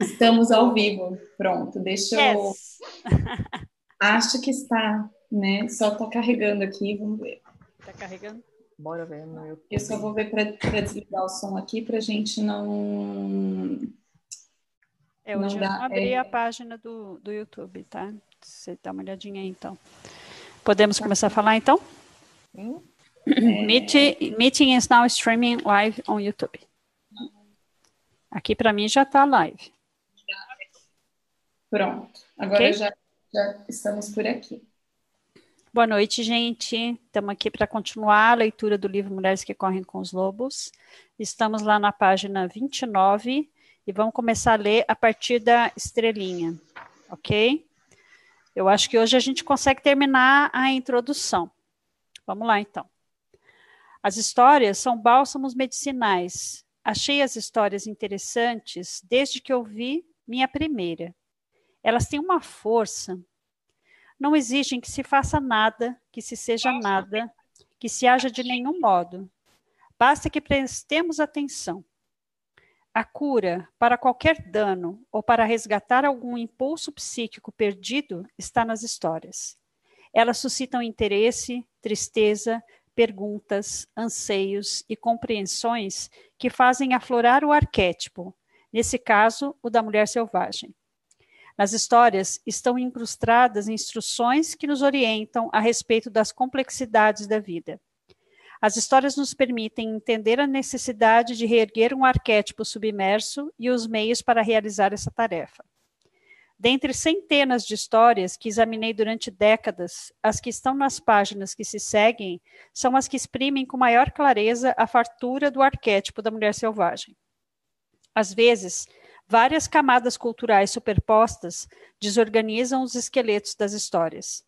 Estamos ao vivo. Pronto, deixa eu. Yes. Acho que está, né? Só está carregando aqui, vamos ver. Está carregando? Bora ver no YouTube. Eu só vou ver para desligar o som aqui para a gente não. É, hoje não eu não abri é... a página do, do YouTube, tá? Você dá uma olhadinha aí, então. Podemos começar a falar, então? Sim. É... Meeting, meeting is now streaming live on YouTube. Aqui para mim já está live. Pronto. Agora okay? já, já estamos por aqui. Boa noite, gente. Estamos aqui para continuar a leitura do livro Mulheres que Correm com os Lobos. Estamos lá na página 29 e vamos começar a ler a partir da estrelinha, ok? Eu acho que hoje a gente consegue terminar a introdução. Vamos lá, então. As histórias são bálsamos medicinais. Achei as histórias interessantes desde que eu vi minha primeira. Elas têm uma força não exigem que se faça nada, que se seja nada, que se haja de nenhum modo. Basta que prestemos atenção. A cura para qualquer dano ou para resgatar algum impulso psíquico perdido está nas histórias. Elas suscitam interesse, tristeza, perguntas, anseios e compreensões que fazem aflorar o arquétipo, nesse caso, o da mulher selvagem. Nas histórias estão incrustadas instruções que nos orientam a respeito das complexidades da vida. As histórias nos permitem entender a necessidade de reerguer um arquétipo submerso e os meios para realizar essa tarefa. Dentre centenas de histórias que examinei durante décadas, as que estão nas páginas que se seguem são as que exprimem com maior clareza a fartura do arquétipo da mulher selvagem. Às vezes, Várias camadas culturais superpostas desorganizam os esqueletos das histórias.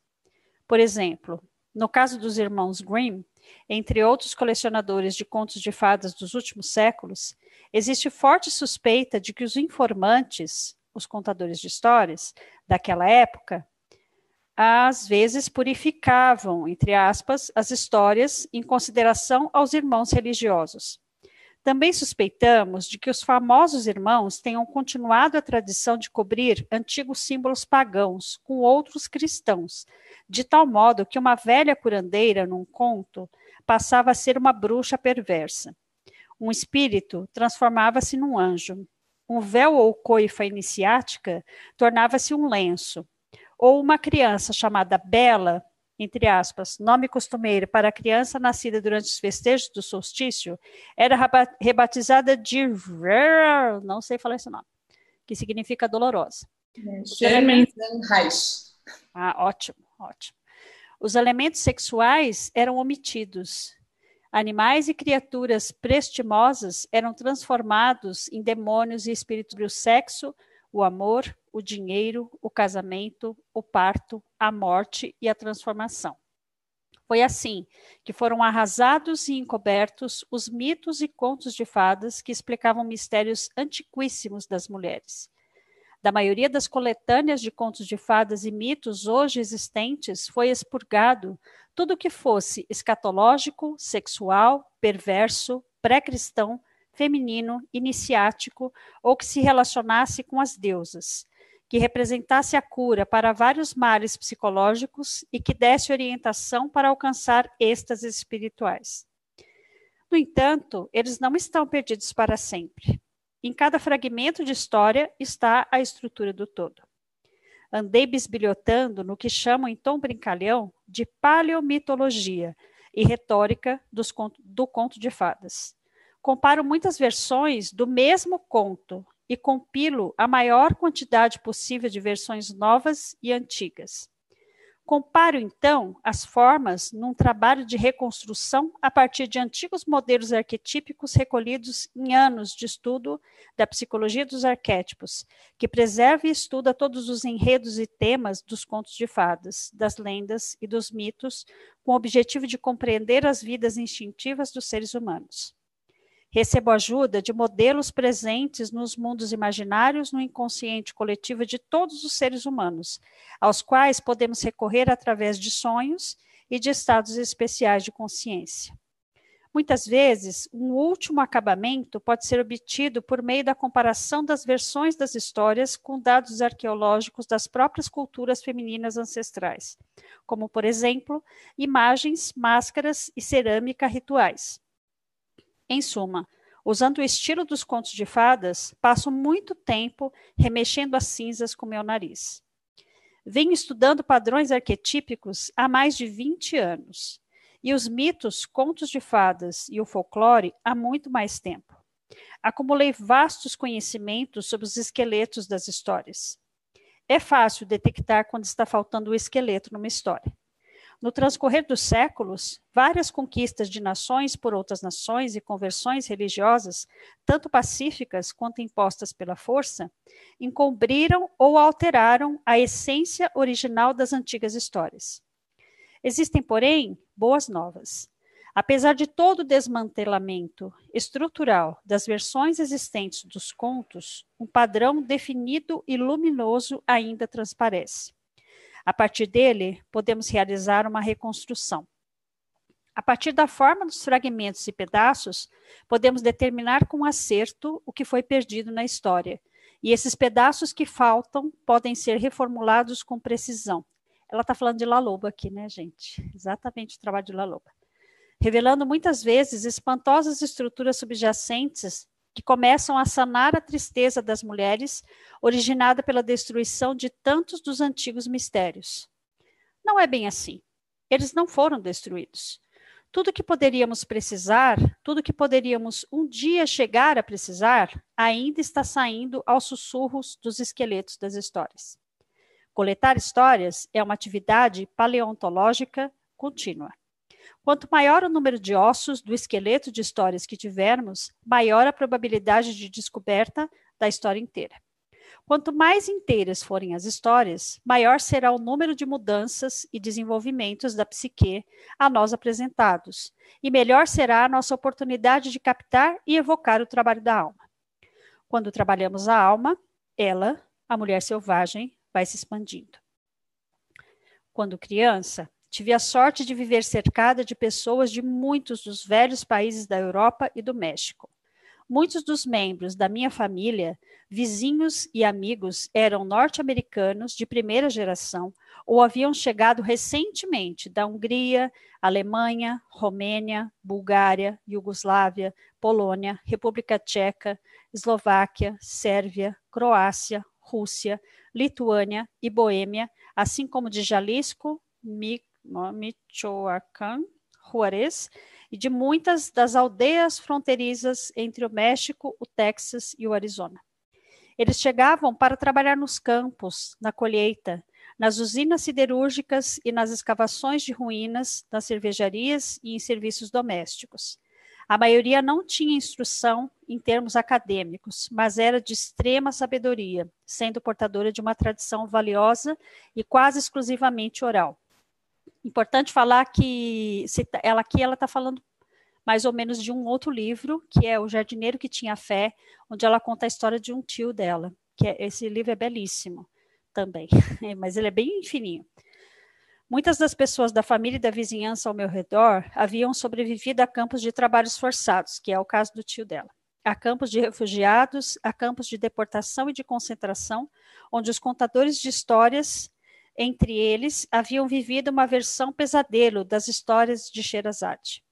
Por exemplo, no caso dos irmãos Grimm, entre outros colecionadores de contos de fadas dos últimos séculos, existe forte suspeita de que os informantes, os contadores de histórias daquela época, às vezes purificavam, entre aspas, as histórias em consideração aos irmãos religiosos. Também suspeitamos de que os famosos irmãos tenham continuado a tradição de cobrir antigos símbolos pagãos com outros cristãos, de tal modo que uma velha curandeira, num conto, passava a ser uma bruxa perversa. Um espírito transformava-se num anjo. Um véu ou coifa iniciática tornava-se um lenço. Ou uma criança chamada Bela entre aspas, nome costumeiro para a criança nascida durante os festejos do solstício, era rebatizada de não sei falar esse nome, que significa dolorosa. Ah, ótimo, ótimo. Os elementos sexuais eram omitidos. Animais e criaturas prestimosas eram transformados em demônios e espíritos do sexo, o amor, o dinheiro, o casamento, o parto, a morte e a transformação. Foi assim que foram arrasados e encobertos os mitos e contos de fadas que explicavam mistérios antiquíssimos das mulheres. Da maioria das coletâneas de contos de fadas e mitos hoje existentes, foi expurgado tudo que fosse escatológico, sexual, perverso, pré-cristão, feminino, iniciático ou que se relacionasse com as deusas, que representasse a cura para vários males psicológicos e que desse orientação para alcançar êxtases espirituais. No entanto, eles não estão perdidos para sempre. Em cada fragmento de história está a estrutura do todo. Andei bisbilhotando no que chamam em tom brincalhão de paleomitologia e retórica dos, do conto de fadas comparo muitas versões do mesmo conto e compilo a maior quantidade possível de versões novas e antigas. Comparo, então, as formas num trabalho de reconstrução a partir de antigos modelos arquetípicos recolhidos em anos de estudo da psicologia dos arquétipos, que preserva e estuda todos os enredos e temas dos contos de fadas, das lendas e dos mitos, com o objetivo de compreender as vidas instintivas dos seres humanos. Recebo ajuda de modelos presentes nos mundos imaginários, no inconsciente coletivo de todos os seres humanos, aos quais podemos recorrer através de sonhos e de estados especiais de consciência. Muitas vezes, um último acabamento pode ser obtido por meio da comparação das versões das histórias com dados arqueológicos das próprias culturas femininas ancestrais, como, por exemplo, imagens, máscaras e cerâmica rituais. Em suma, usando o estilo dos contos de fadas, passo muito tempo remexendo as cinzas com meu nariz. Venho estudando padrões arquetípicos há mais de 20 anos e os mitos, contos de fadas e o folclore há muito mais tempo. Acumulei vastos conhecimentos sobre os esqueletos das histórias. É fácil detectar quando está faltando o esqueleto numa história. No transcorrer dos séculos, várias conquistas de nações por outras nações e conversões religiosas, tanto pacíficas quanto impostas pela força, encobriram ou alteraram a essência original das antigas histórias. Existem, porém, boas novas. Apesar de todo o desmantelamento estrutural das versões existentes dos contos, um padrão definido e luminoso ainda transparece. A partir dele, podemos realizar uma reconstrução. A partir da forma dos fragmentos e pedaços, podemos determinar com acerto o que foi perdido na história. E esses pedaços que faltam podem ser reformulados com precisão, ela está falando de La Loba aqui, né, gente? Exatamente o trabalho de La Loba. Revelando muitas vezes espantosas estruturas subjacentes que começam a sanar a tristeza das mulheres, originada pela destruição de tantos dos antigos mistérios. Não é bem assim. Eles não foram destruídos. Tudo que poderíamos precisar, tudo que poderíamos um dia chegar a precisar, ainda está saindo aos sussurros dos esqueletos das histórias. Coletar histórias é uma atividade paleontológica contínua. Quanto maior o número de ossos do esqueleto de histórias que tivermos, maior a probabilidade de descoberta da história inteira. Quanto mais inteiras forem as histórias, maior será o número de mudanças e desenvolvimentos da psique a nós apresentados, e melhor será a nossa oportunidade de captar e evocar o trabalho da alma. Quando trabalhamos a alma, ela, a mulher selvagem, vai se expandindo. Quando criança, tive a sorte de viver cercada de pessoas de muitos dos velhos países da Europa e do México. Muitos dos membros da minha família, vizinhos e amigos, eram norte-americanos de primeira geração ou haviam chegado recentemente da Hungria, Alemanha, Romênia, Bulgária, Iugoslávia, Polônia, República Tcheca, Eslováquia, Sérvia, Croácia, Rússia, Lituânia e Boêmia, assim como de Jalisco, Michoacán, Juarez e de muitas das aldeias fronteiriças entre o México, o Texas e o Arizona. Eles chegavam para trabalhar nos campos, na colheita, nas usinas siderúrgicas e nas escavações de ruínas, nas cervejarias e em serviços domésticos. A maioria não tinha instrução em termos acadêmicos, mas era de extrema sabedoria, sendo portadora de uma tradição valiosa e quase exclusivamente oral. Importante falar que ela aqui ela está falando mais ou menos de um outro livro, que é O Jardineiro que Tinha Fé, onde ela conta a história de um tio dela, que é, esse livro é belíssimo também, mas ele é bem fininho. Muitas das pessoas da família e da vizinhança ao meu redor haviam sobrevivido a campos de trabalhos forçados, que é o caso do tio dela. A campos de refugiados, a campos de deportação e de concentração, onde os contadores de histórias, entre eles, haviam vivido uma versão pesadelo das histórias de Sherazade.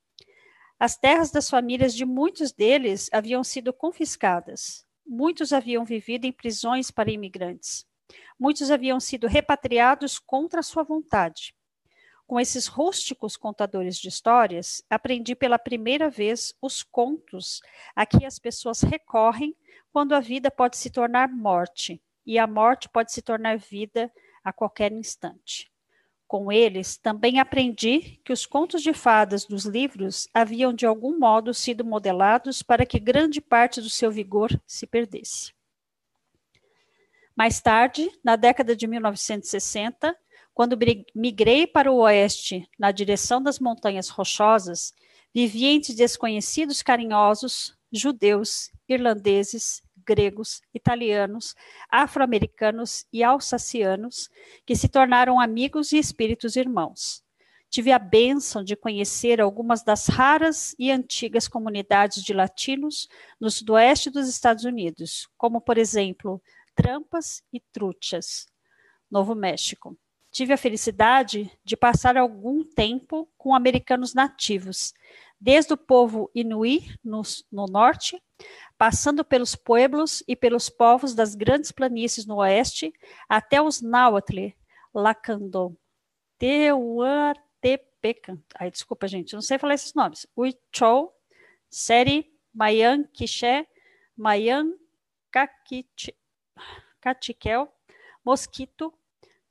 As terras das famílias de muitos deles haviam sido confiscadas. Muitos haviam vivido em prisões para imigrantes. Muitos haviam sido repatriados contra sua vontade. Com esses rústicos contadores de histórias, aprendi pela primeira vez os contos a que as pessoas recorrem quando a vida pode se tornar morte e a morte pode se tornar vida a qualquer instante. Com eles, também aprendi que os contos de fadas dos livros haviam de algum modo sido modelados para que grande parte do seu vigor se perdesse. Mais tarde, na década de 1960, quando migrei para o oeste, na direção das Montanhas Rochosas, vivi entre desconhecidos carinhosos, judeus, irlandeses, gregos, italianos, afro-americanos e alsacianos, que se tornaram amigos e espíritos irmãos. tive a bênção de conhecer algumas das raras e antigas comunidades de latinos no sudoeste dos Estados Unidos, como, por exemplo, Trampas e Truchas, Novo México. Tive a felicidade de passar algum tempo com americanos nativos, desde o povo Inuit, no, no norte, passando pelos pueblos e pelos povos das grandes planícies no oeste, até os Nahuatl, Lacandon, Teuar, Tepecan. Ai, desculpa, gente, não sei falar esses nomes. Huichol, Seri, Mayan, Quiché, Mayan, Cachiquel, Mosquito,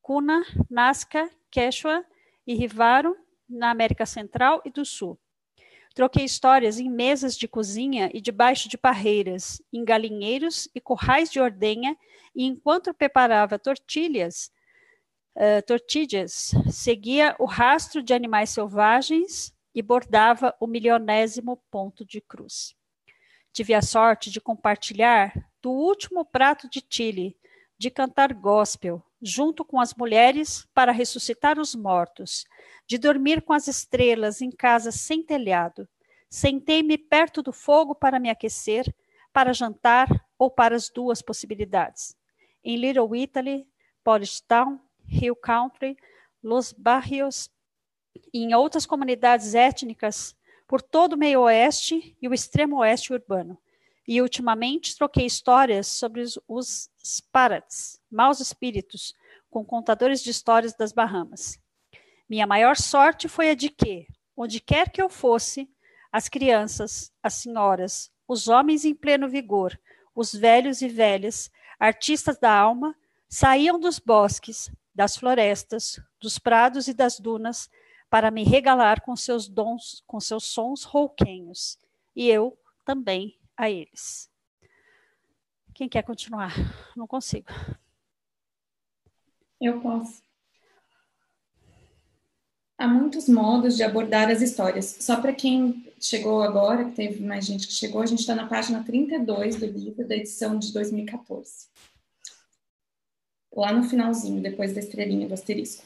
Cuna, Nazca, Quechua e Rivaro, na América Central e do Sul. Troquei histórias em mesas de cozinha e debaixo de parreiras, em galinheiros e currais de ordenha, e enquanto preparava tortilhas, uh, tortilhas, seguia o rastro de animais selvagens e bordava o milionésimo ponto de cruz. Tive a sorte de compartilhar do último prato de Chile, de cantar gospel, junto com as mulheres para ressuscitar os mortos, de dormir com as estrelas em casa sem telhado. Sentei-me perto do fogo para me aquecer, para jantar ou para as duas possibilidades. Em Little Italy, Polish Town, Hill Country, Los Barrios e em outras comunidades étnicas por todo o meio oeste e o extremo oeste urbano. E ultimamente troquei histórias sobre os spirits, maus espíritos, com contadores de histórias das Bahamas. Minha maior sorte foi a de que, onde quer que eu fosse, as crianças, as senhoras, os homens em pleno vigor, os velhos e velhas, artistas da alma, saíam dos bosques, das florestas, dos prados e das dunas para me regalar com seus dons, com seus sons rouquenhos, e eu também a eles. Quem quer continuar? Não consigo. Eu posso. Há muitos modos de abordar as histórias. Só para quem chegou agora, que teve mais gente que chegou, a gente está na página 32 do livro da edição de 2014 lá no finalzinho, depois da estrelinha do asterisco.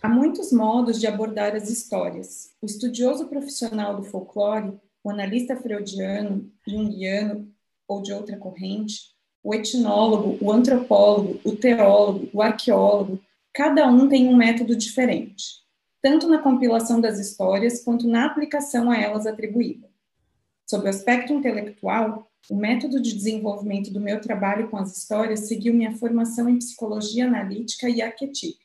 Há muitos modos de abordar as histórias. O estudioso profissional do folclore, o analista freudiano, junguiano ou de outra corrente, o etnólogo, o antropólogo, o teólogo, o arqueólogo, cada um tem um método diferente, tanto na compilação das histórias quanto na aplicação a elas atribuída. Sob o aspecto intelectual, o método de desenvolvimento do meu trabalho com as histórias seguiu minha formação em psicologia analítica e arquetípica.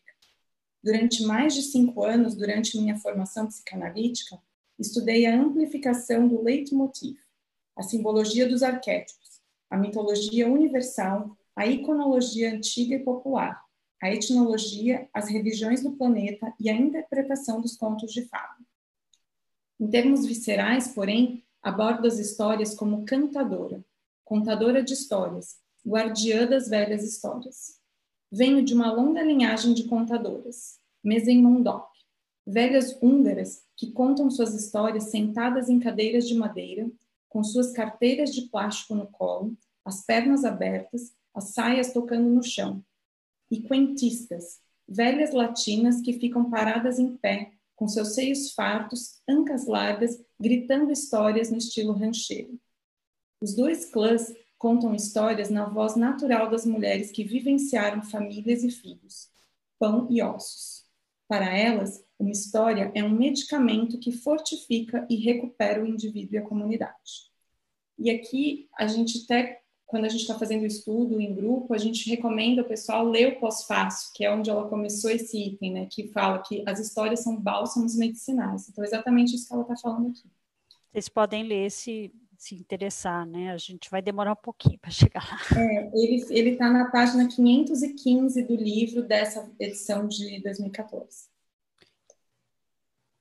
Durante mais de cinco anos, durante minha formação psicanalítica, estudei a amplificação do leitmotiv, a simbologia dos arquétipos, a mitologia universal, a iconologia antiga e popular, a etnologia, as religiões do planeta e a interpretação dos contos de fada. Em termos viscerais, porém, aborda as histórias como cantadora, contadora de histórias, guardiã das velhas histórias. Venho de uma longa linhagem de contadoras, Mesemondok, velhas húngaras que contam suas histórias sentadas em cadeiras de madeira, com suas carteiras de plástico no colo, as pernas abertas, as saias tocando no chão. E quentistas, velhas latinas que ficam paradas em pé, com seus seios fartos, ancas largas, gritando histórias no estilo rancheiro. Os dois clãs contam histórias na voz natural das mulheres que vivenciaram famílias e filhos, pão e ossos. Para elas, uma história é um medicamento que fortifica e recupera o indivíduo e a comunidade. E aqui a gente até quando a gente está fazendo estudo em grupo, a gente recomenda o pessoal ler o pós-fácil, que é onde ela começou esse item, né, que fala que as histórias são bálsamos medicinais. Então, é exatamente isso que ela está falando aqui. Vocês podem ler se, se interessar, né? A gente vai demorar um pouquinho para chegar lá. É, ele está na página 515 do livro dessa edição de 2014.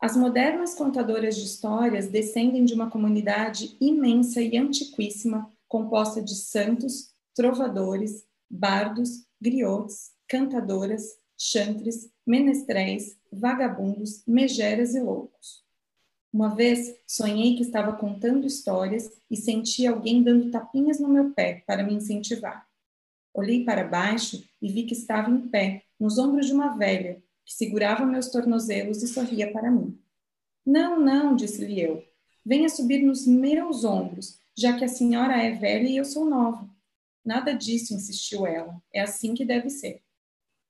As modernas contadoras de histórias descendem de uma comunidade imensa e antiquíssima composta de santos, trovadores, bardos, griots, cantadoras, chantres, menestréis, vagabundos, megeras e loucos. Uma vez sonhei que estava contando histórias e senti alguém dando tapinhas no meu pé para me incentivar. Olhei para baixo e vi que estava em pé, nos ombros de uma velha, que segurava meus tornozelos e sorria para mim. Não, não, disse-lhe eu. Venha subir nos meus ombros, já que a senhora é velha e eu sou nova. Nada disso, insistiu ela. É assim que deve ser.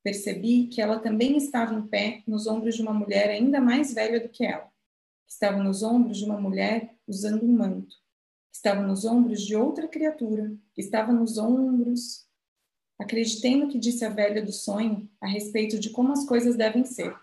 Percebi que ela também estava em pé nos ombros de uma mulher ainda mais velha do que ela. Estava nos ombros de uma mulher usando um manto. Estava nos ombros de outra criatura. Estava nos ombros. Acreditei no que disse a velha do sonho a respeito de como as coisas devem ser.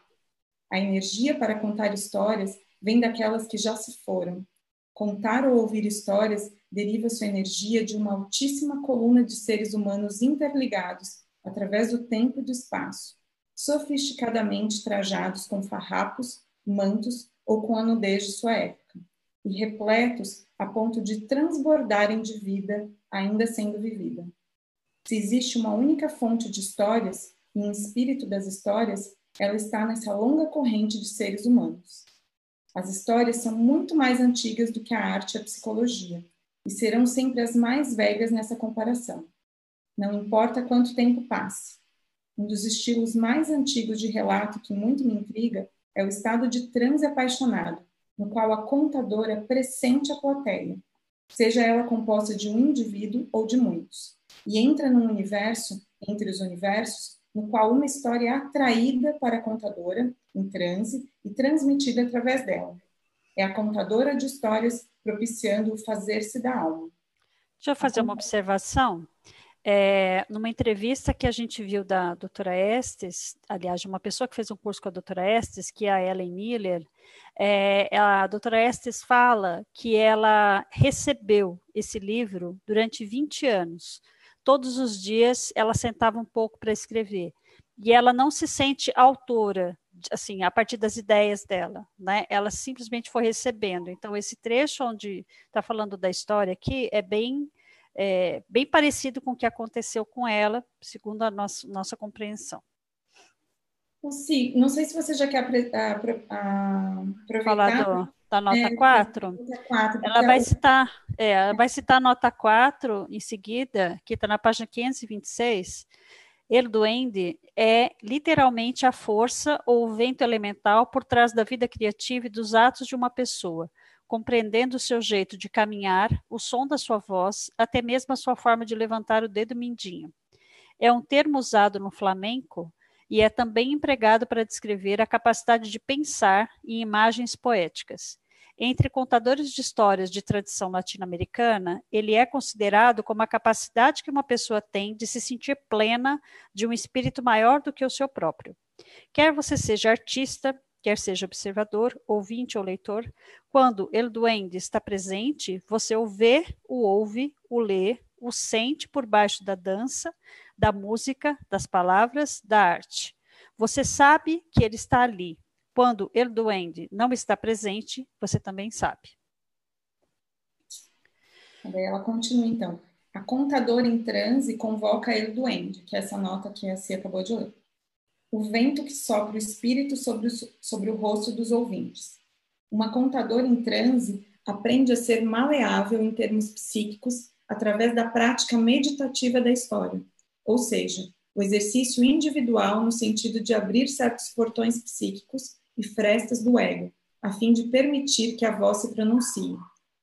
A energia para contar histórias vem daquelas que já se foram. Contar ou ouvir histórias deriva sua energia de uma altíssima coluna de seres humanos interligados através do tempo e do espaço, sofisticadamente trajados com farrapos, mantos ou com a nudez de sua época, e repletos a ponto de transbordarem de vida ainda sendo vivida. Se existe uma única fonte de histórias, e em espírito das histórias, ela está nessa longa corrente de seres humanos. As histórias são muito mais antigas do que a arte e a psicologia, e serão sempre as mais velhas nessa comparação não importa quanto tempo passe. Um dos estilos mais antigos de relato que muito me intriga é o estado de transe apaixonado, no qual a contadora pressente a plateia, seja ela composta de um indivíduo ou de muitos, e entra num universo, entre os universos, no qual uma história é atraída para a contadora, em transe, e transmitida através dela. É a contadora de histórias propiciando o fazer-se da alma. Deixa eu fazer uma observação. É, numa entrevista que a gente viu da doutora Estes, aliás, de uma pessoa que fez um curso com a doutora Estes, que é a Ellen Miller, é, a doutora Estes fala que ela recebeu esse livro durante 20 anos. Todos os dias ela sentava um pouco para escrever. E ela não se sente autora, assim, a partir das ideias dela, né? Ela simplesmente foi recebendo. Então, esse trecho onde está falando da história aqui é bem é, bem parecido com o que aconteceu com ela, segundo a nossa, nossa compreensão. Sim, não sei se você já quer aproveitar. Falar do, da nota é, 4. Nota 4 ela vai citar, é, ela vai citar a nota 4 em seguida, que está na página 526. El Duende é literalmente a força ou o vento elemental por trás da vida criativa e dos atos de uma pessoa, compreendendo o seu jeito de caminhar, o som da sua voz, até mesmo a sua forma de levantar o dedo mindinho. É um termo usado no flamenco e é também empregado para descrever a capacidade de pensar em imagens poéticas. Entre contadores de histórias de tradição latino-americana, ele é considerado como a capacidade que uma pessoa tem de se sentir plena de um espírito maior do que o seu próprio. Quer você seja artista, quer seja observador, ouvinte ou leitor, quando El Duende está presente, você o vê, o ouve, o lê, o sente por baixo da dança, da música, das palavras, da arte. Você sabe que ele está ali. Quando El Duende não está presente, você também sabe. Ela continua então. A contadora em transe convoca El Duende, que é essa nota que a Cia acabou de ler o vento que sopra o espírito sobre o, sobre o rosto dos ouvintes. Uma contadora em transe aprende a ser maleável em termos psíquicos através da prática meditativa da história, ou seja, o exercício individual no sentido de abrir certos portões psíquicos e frestas do ego, a fim de permitir que a voz se pronuncie,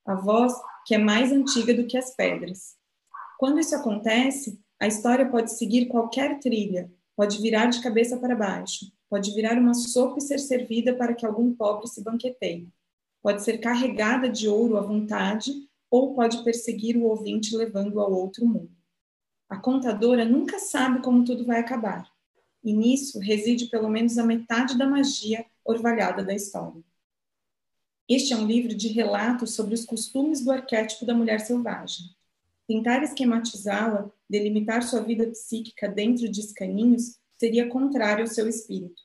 a voz que é mais antiga do que as pedras. Quando isso acontece, a história pode seguir qualquer trilha, Pode virar de cabeça para baixo. Pode virar uma sopa e ser servida para que algum pobre se banqueteie. Pode ser carregada de ouro à vontade ou pode perseguir o ouvinte levando-o ao outro mundo. A contadora nunca sabe como tudo vai acabar. E nisso reside pelo menos a metade da magia orvalhada da história. Este é um livro de relatos sobre os costumes do arquétipo da mulher selvagem. Tentar esquematizá-la, delimitar sua vida psíquica dentro de escaninhos, seria contrário ao seu espírito.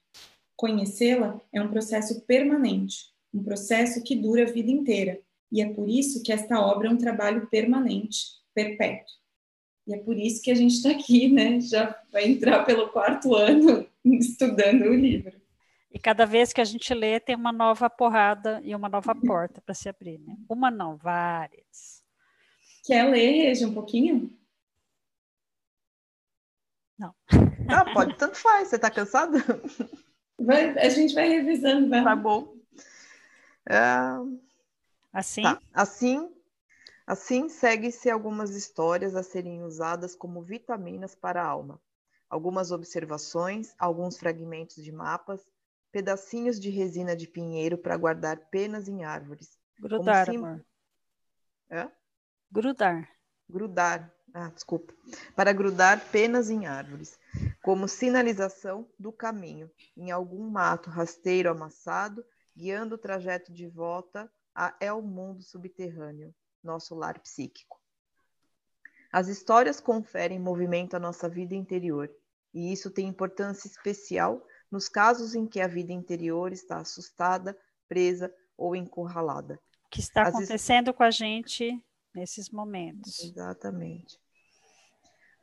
Conhecê-la é um processo permanente, um processo que dura a vida inteira, e é por isso que esta obra é um trabalho permanente, perpétuo. E é por isso que a gente está aqui, né? Já vai entrar pelo quarto ano estudando o livro. E cada vez que a gente lê, tem uma nova porrada e uma nova porta para se abrir, né? Uma não, várias. Quer ler, Reja, um pouquinho? Não. Ah, pode, tanto faz. Você está cansado? Vai, a gente vai revisando, vai. Tá bom. Uh, assim? Tá. Assim, assim segue-se algumas histórias a serem usadas como vitaminas para a alma. Algumas observações, alguns fragmentos de mapas, pedacinhos de resina de pinheiro para guardar penas em árvores. Grudar, sim... amor. É? Grudar. Grudar. Ah, desculpa. Para grudar penas em árvores, como sinalização do caminho, em algum mato rasteiro amassado, guiando o trajeto de volta a El Mundo Subterrâneo, nosso lar psíquico. As histórias conferem movimento à nossa vida interior, e isso tem importância especial nos casos em que a vida interior está assustada, presa ou encurralada. O que está As acontecendo com a gente nesses momentos. Exatamente.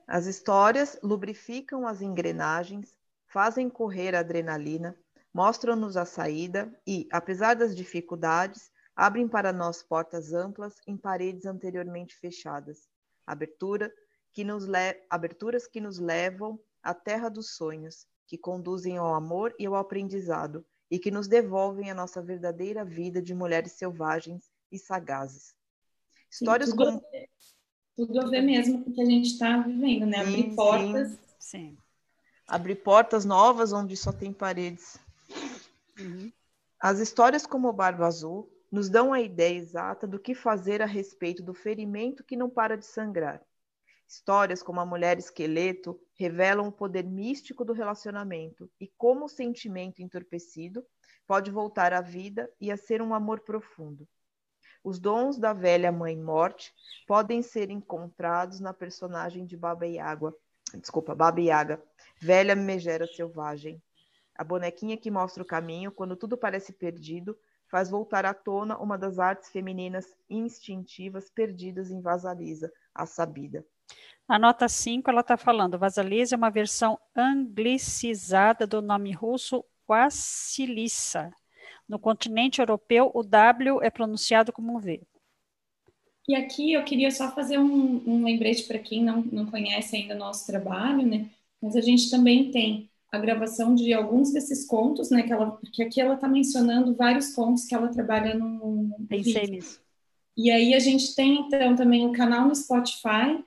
As histórias lubrificam as engrenagens, fazem correr a adrenalina, mostram-nos a saída e, apesar das dificuldades, abrem para nós portas amplas em paredes anteriormente fechadas. Abertura que nos aberturas que nos levam à terra dos sonhos, que conduzem ao amor e ao aprendizado, e que nos devolvem a nossa verdadeira vida de mulheres selvagens e sagazes. Histórias sim, tudo, como... tudo a ver mesmo com o que a gente está vivendo, né? Abrir sim, portas. Sim. sim. Abrir portas novas onde só tem paredes. Uhum. As histórias como o Barba Azul nos dão a ideia exata do que fazer a respeito do ferimento que não para de sangrar. Histórias como a mulher esqueleto revelam o poder místico do relacionamento e como o sentimento entorpecido pode voltar à vida e a ser um amor profundo. Os dons da velha mãe morte podem ser encontrados na personagem de Baba Yaga, desculpa, Baba Yaga, velha megera selvagem. A bonequinha que mostra o caminho quando tudo parece perdido faz voltar à tona uma das artes femininas instintivas perdidas em Vasalisa, a sabida. A nota 5, ela está falando, Vasalisa é uma versão anglicizada do nome russo Vassilissa, no continente europeu, o W é pronunciado como um V. E aqui eu queria só fazer um, um lembrete para quem não, não conhece ainda o nosso trabalho, né? Mas a gente também tem a gravação de alguns desses contos, né? Que ela, porque aqui ela está mencionando vários contos que ela trabalha no. Pensei nisso. E aí a gente tem então também o um canal no Spotify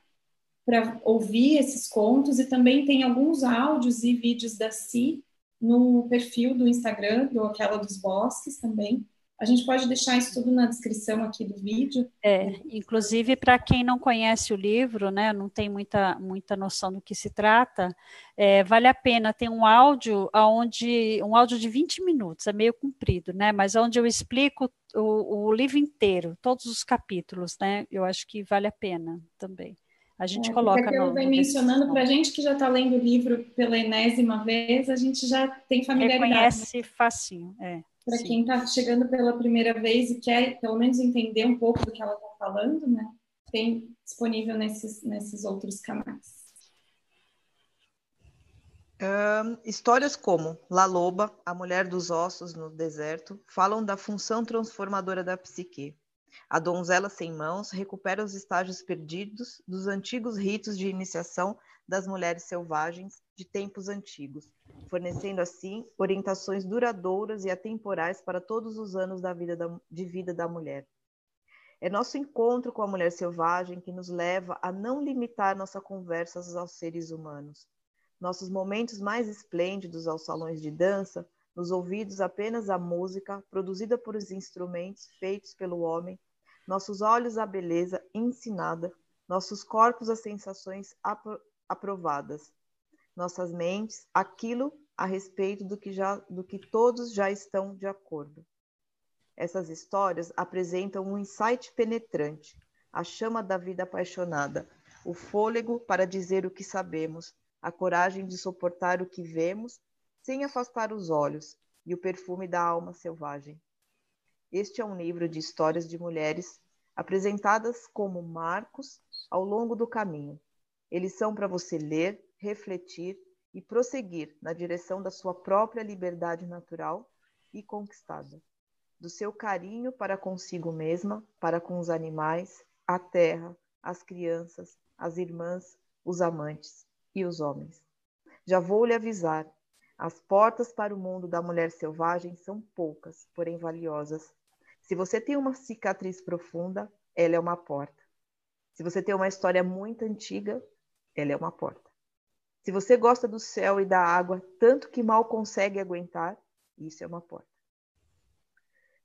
para ouvir esses contos e também tem alguns áudios e vídeos da Si no perfil do Instagram, do Aquela dos Bosques também. A gente pode deixar isso tudo na descrição aqui do vídeo. É, inclusive para quem não conhece o livro, né, não tem muita, muita noção do que se trata, é, vale a pena. Tem um áudio onde um áudio de 20 minutos, é meio comprido, né? Mas onde eu explico o, o livro inteiro, todos os capítulos, né? Eu acho que vale a pena também. A gente é, coloca. No, vai mencionando para a gente que já está lendo o livro pela enésima vez, a gente já tem familiaridade. Reconhece né? facinho, é. Para quem está chegando pela primeira vez e quer pelo menos entender um pouco do que ela está falando, né? Tem disponível nesses, nesses outros canais. Um, histórias como La Loba, a mulher dos ossos no deserto, falam da função transformadora da psique. A donzela sem mãos recupera os estágios perdidos dos antigos ritos de iniciação das mulheres selvagens de tempos antigos, fornecendo assim orientações duradouras e atemporais para todos os anos da vida da, de vida da mulher. É nosso encontro com a mulher selvagem que nos leva a não limitar nossa conversa aos seres humanos. Nossos momentos mais esplêndidos aos salões de dança, nos ouvidos apenas a música produzida por os instrumentos feitos pelo homem, nossos olhos a beleza ensinada, nossos corpos as sensações aprovadas, nossas mentes aquilo a respeito do que, já, do que todos já estão de acordo. Essas histórias apresentam um insight penetrante, a chama da vida apaixonada, o fôlego para dizer o que sabemos, a coragem de suportar o que vemos sem afastar os olhos e o perfume da alma selvagem. Este é um livro de histórias de mulheres apresentadas como marcos ao longo do caminho. Eles são para você ler, refletir e prosseguir na direção da sua própria liberdade natural e conquistada, do seu carinho para consigo mesma, para com os animais, a terra, as crianças, as irmãs, os amantes e os homens. Já vou lhe avisar, As portas para o mundo da mulher selvagem são poucas, porém valiosas. Se você tem uma cicatriz profunda, ela é uma porta. Se você tem uma história muito antiga, ela é uma porta. Se você gosta do céu e da água tanto que mal consegue aguentar, isso é uma porta.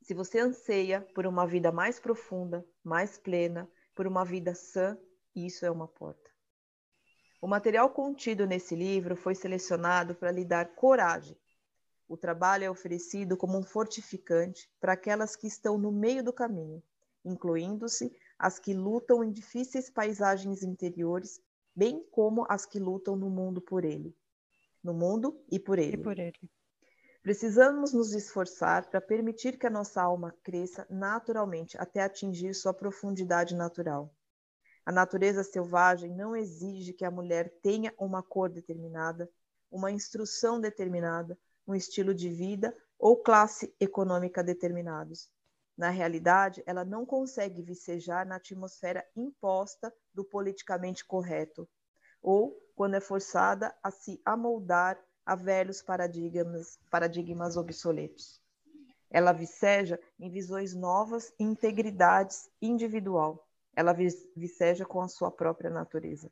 Se você anseia por uma vida mais profunda, mais plena, por uma vida sã, isso é uma porta. O material contido nesse livro foi selecionado para lhe dar coragem. O trabalho é oferecido como um fortificante para aquelas que estão no meio do caminho, incluindo-se as que lutam em difíceis paisagens interiores, bem como as que lutam no mundo por ele. No mundo e por ele. E por ele. Precisamos nos esforçar para permitir que a nossa alma cresça naturalmente até atingir sua profundidade natural. A natureza selvagem não exige que a mulher tenha uma cor determinada, uma instrução determinada, um estilo de vida ou classe econômica determinados. Na realidade, ela não consegue vicejar na atmosfera imposta do politicamente correto, ou quando é forçada a se amoldar a velhos paradigmas, paradigmas obsoletos. Ela viceja em visões novas e integridades individual. Ela viceja com a sua própria natureza.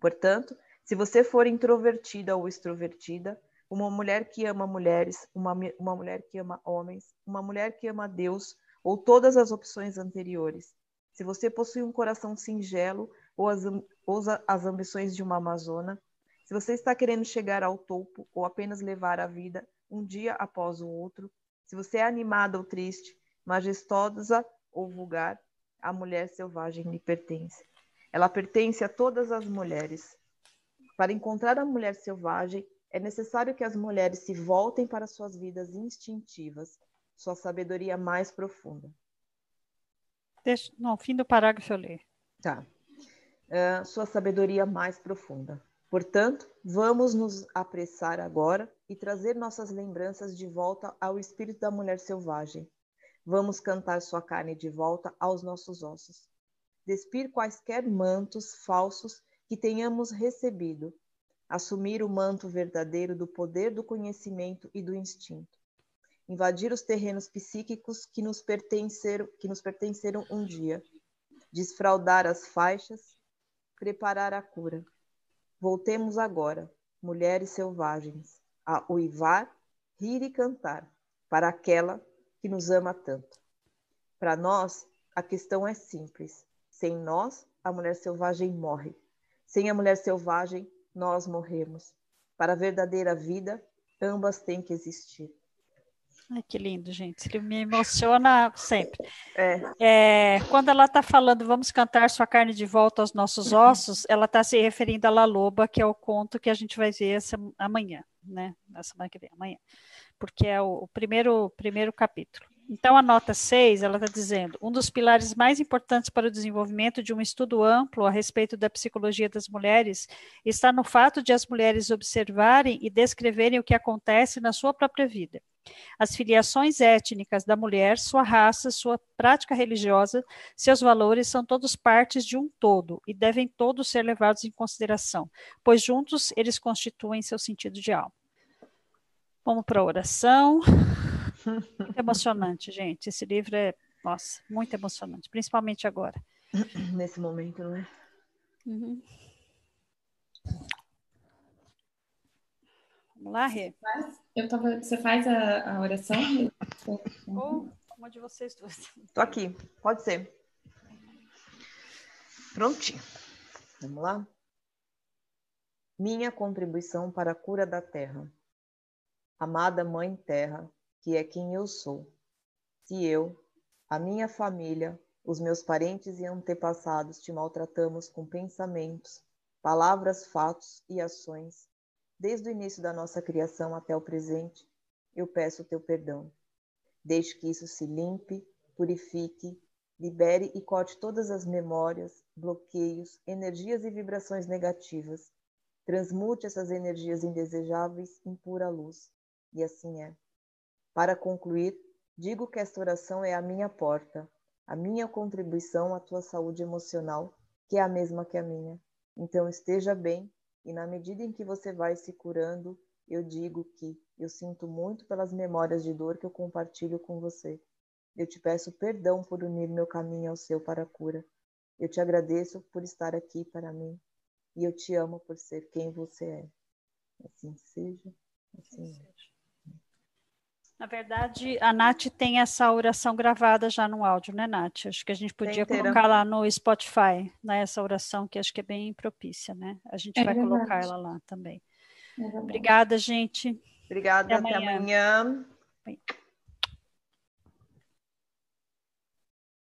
Portanto, se você for introvertida ou extrovertida, uma mulher que ama mulheres, uma, uma mulher que ama homens, uma mulher que ama Deus, ou todas as opções anteriores. Se você possui um coração singelo ou as, ou as ambições de uma amazona, se você está querendo chegar ao topo ou apenas levar a vida um dia após o outro, se você é animada ou triste, majestosa ou vulgar, a mulher selvagem lhe pertence. Ela pertence a todas as mulheres. Para encontrar a mulher selvagem, é necessário que as mulheres se voltem para suas vidas instintivas, sua sabedoria mais profunda. Deixa, no fim do parágrafo eu ler. Tá. Uh, sua sabedoria mais profunda. Portanto, vamos nos apressar agora e trazer nossas lembranças de volta ao espírito da mulher selvagem. Vamos cantar sua carne de volta aos nossos ossos. Despir quaisquer mantos falsos que tenhamos recebido. Assumir o manto verdadeiro do poder do conhecimento e do instinto. Invadir os terrenos psíquicos que nos pertenceram, que nos pertenceram um dia. Desfraudar as faixas, preparar a cura Voltemos agora, mulheres selvagens, a uivar, rir e cantar, para aquela que nos ama tanto. Para nós, a questão é simples. Sem nós, a mulher selvagem morre. Sem a mulher selvagem, nós morremos. Para a verdadeira vida, ambas têm que existir. Ai, que lindo, gente. Ele me emociona sempre. É. É, quando ela está falando, vamos cantar sua carne de volta aos nossos ossos, ela está se referindo a La Loba, que é o conto que a gente vai ver essa, amanhã, né? Na semana que vem, amanhã. Porque é o, o primeiro, primeiro capítulo. Então, a nota 6, ela está dizendo, um dos pilares mais importantes para o desenvolvimento de um estudo amplo a respeito da psicologia das mulheres está no fato de as mulheres observarem e descreverem o que acontece na sua própria vida. As filiações étnicas da mulher, sua raça, sua prática religiosa, seus valores são todos partes de um todo e devem todos ser levados em consideração, pois juntos eles constituem seu sentido de alma. Vamos para a oração. Muito emocionante, gente. Esse livro é, nossa, muito emocionante, principalmente agora. Nesse momento, não é? Uhum. Vamos lá, Rê? Eu tava, você faz a, a oração? Ou uma de vocês duas. Tô aqui, pode ser. Prontinho. Vamos lá? Minha contribuição para a cura da terra. Amada Mãe Terra, que é quem eu sou. Se eu, a minha família, os meus parentes e antepassados te maltratamos com pensamentos, palavras, fatos e ações, desde o início da nossa criação até o presente, eu peço o teu perdão. Deixe que isso se limpe, purifique, libere e corte todas as memórias, bloqueios, energias e vibrações negativas. Transmute essas energias indesejáveis em pura luz. E assim é. Para concluir, digo que esta oração é a minha porta, a minha contribuição à tua saúde emocional, que é a mesma que a minha. Então esteja bem e na medida em que você vai se curando eu digo que eu sinto muito pelas memórias de dor que eu compartilho com você. Eu te peço perdão por unir meu caminho ao seu para a cura. Eu te agradeço por estar aqui para mim e eu te amo por ser quem você é. Assim seja, assim seja. Na verdade, a Nath tem essa oração gravada já no áudio, né, Nath? Acho que a gente podia colocar lá no Spotify, né, essa oração que acho que é bem propícia, né? A gente é vai verdade. colocar ela lá também. É Obrigada, gente. Obrigada, até amanhã. Até amanhã.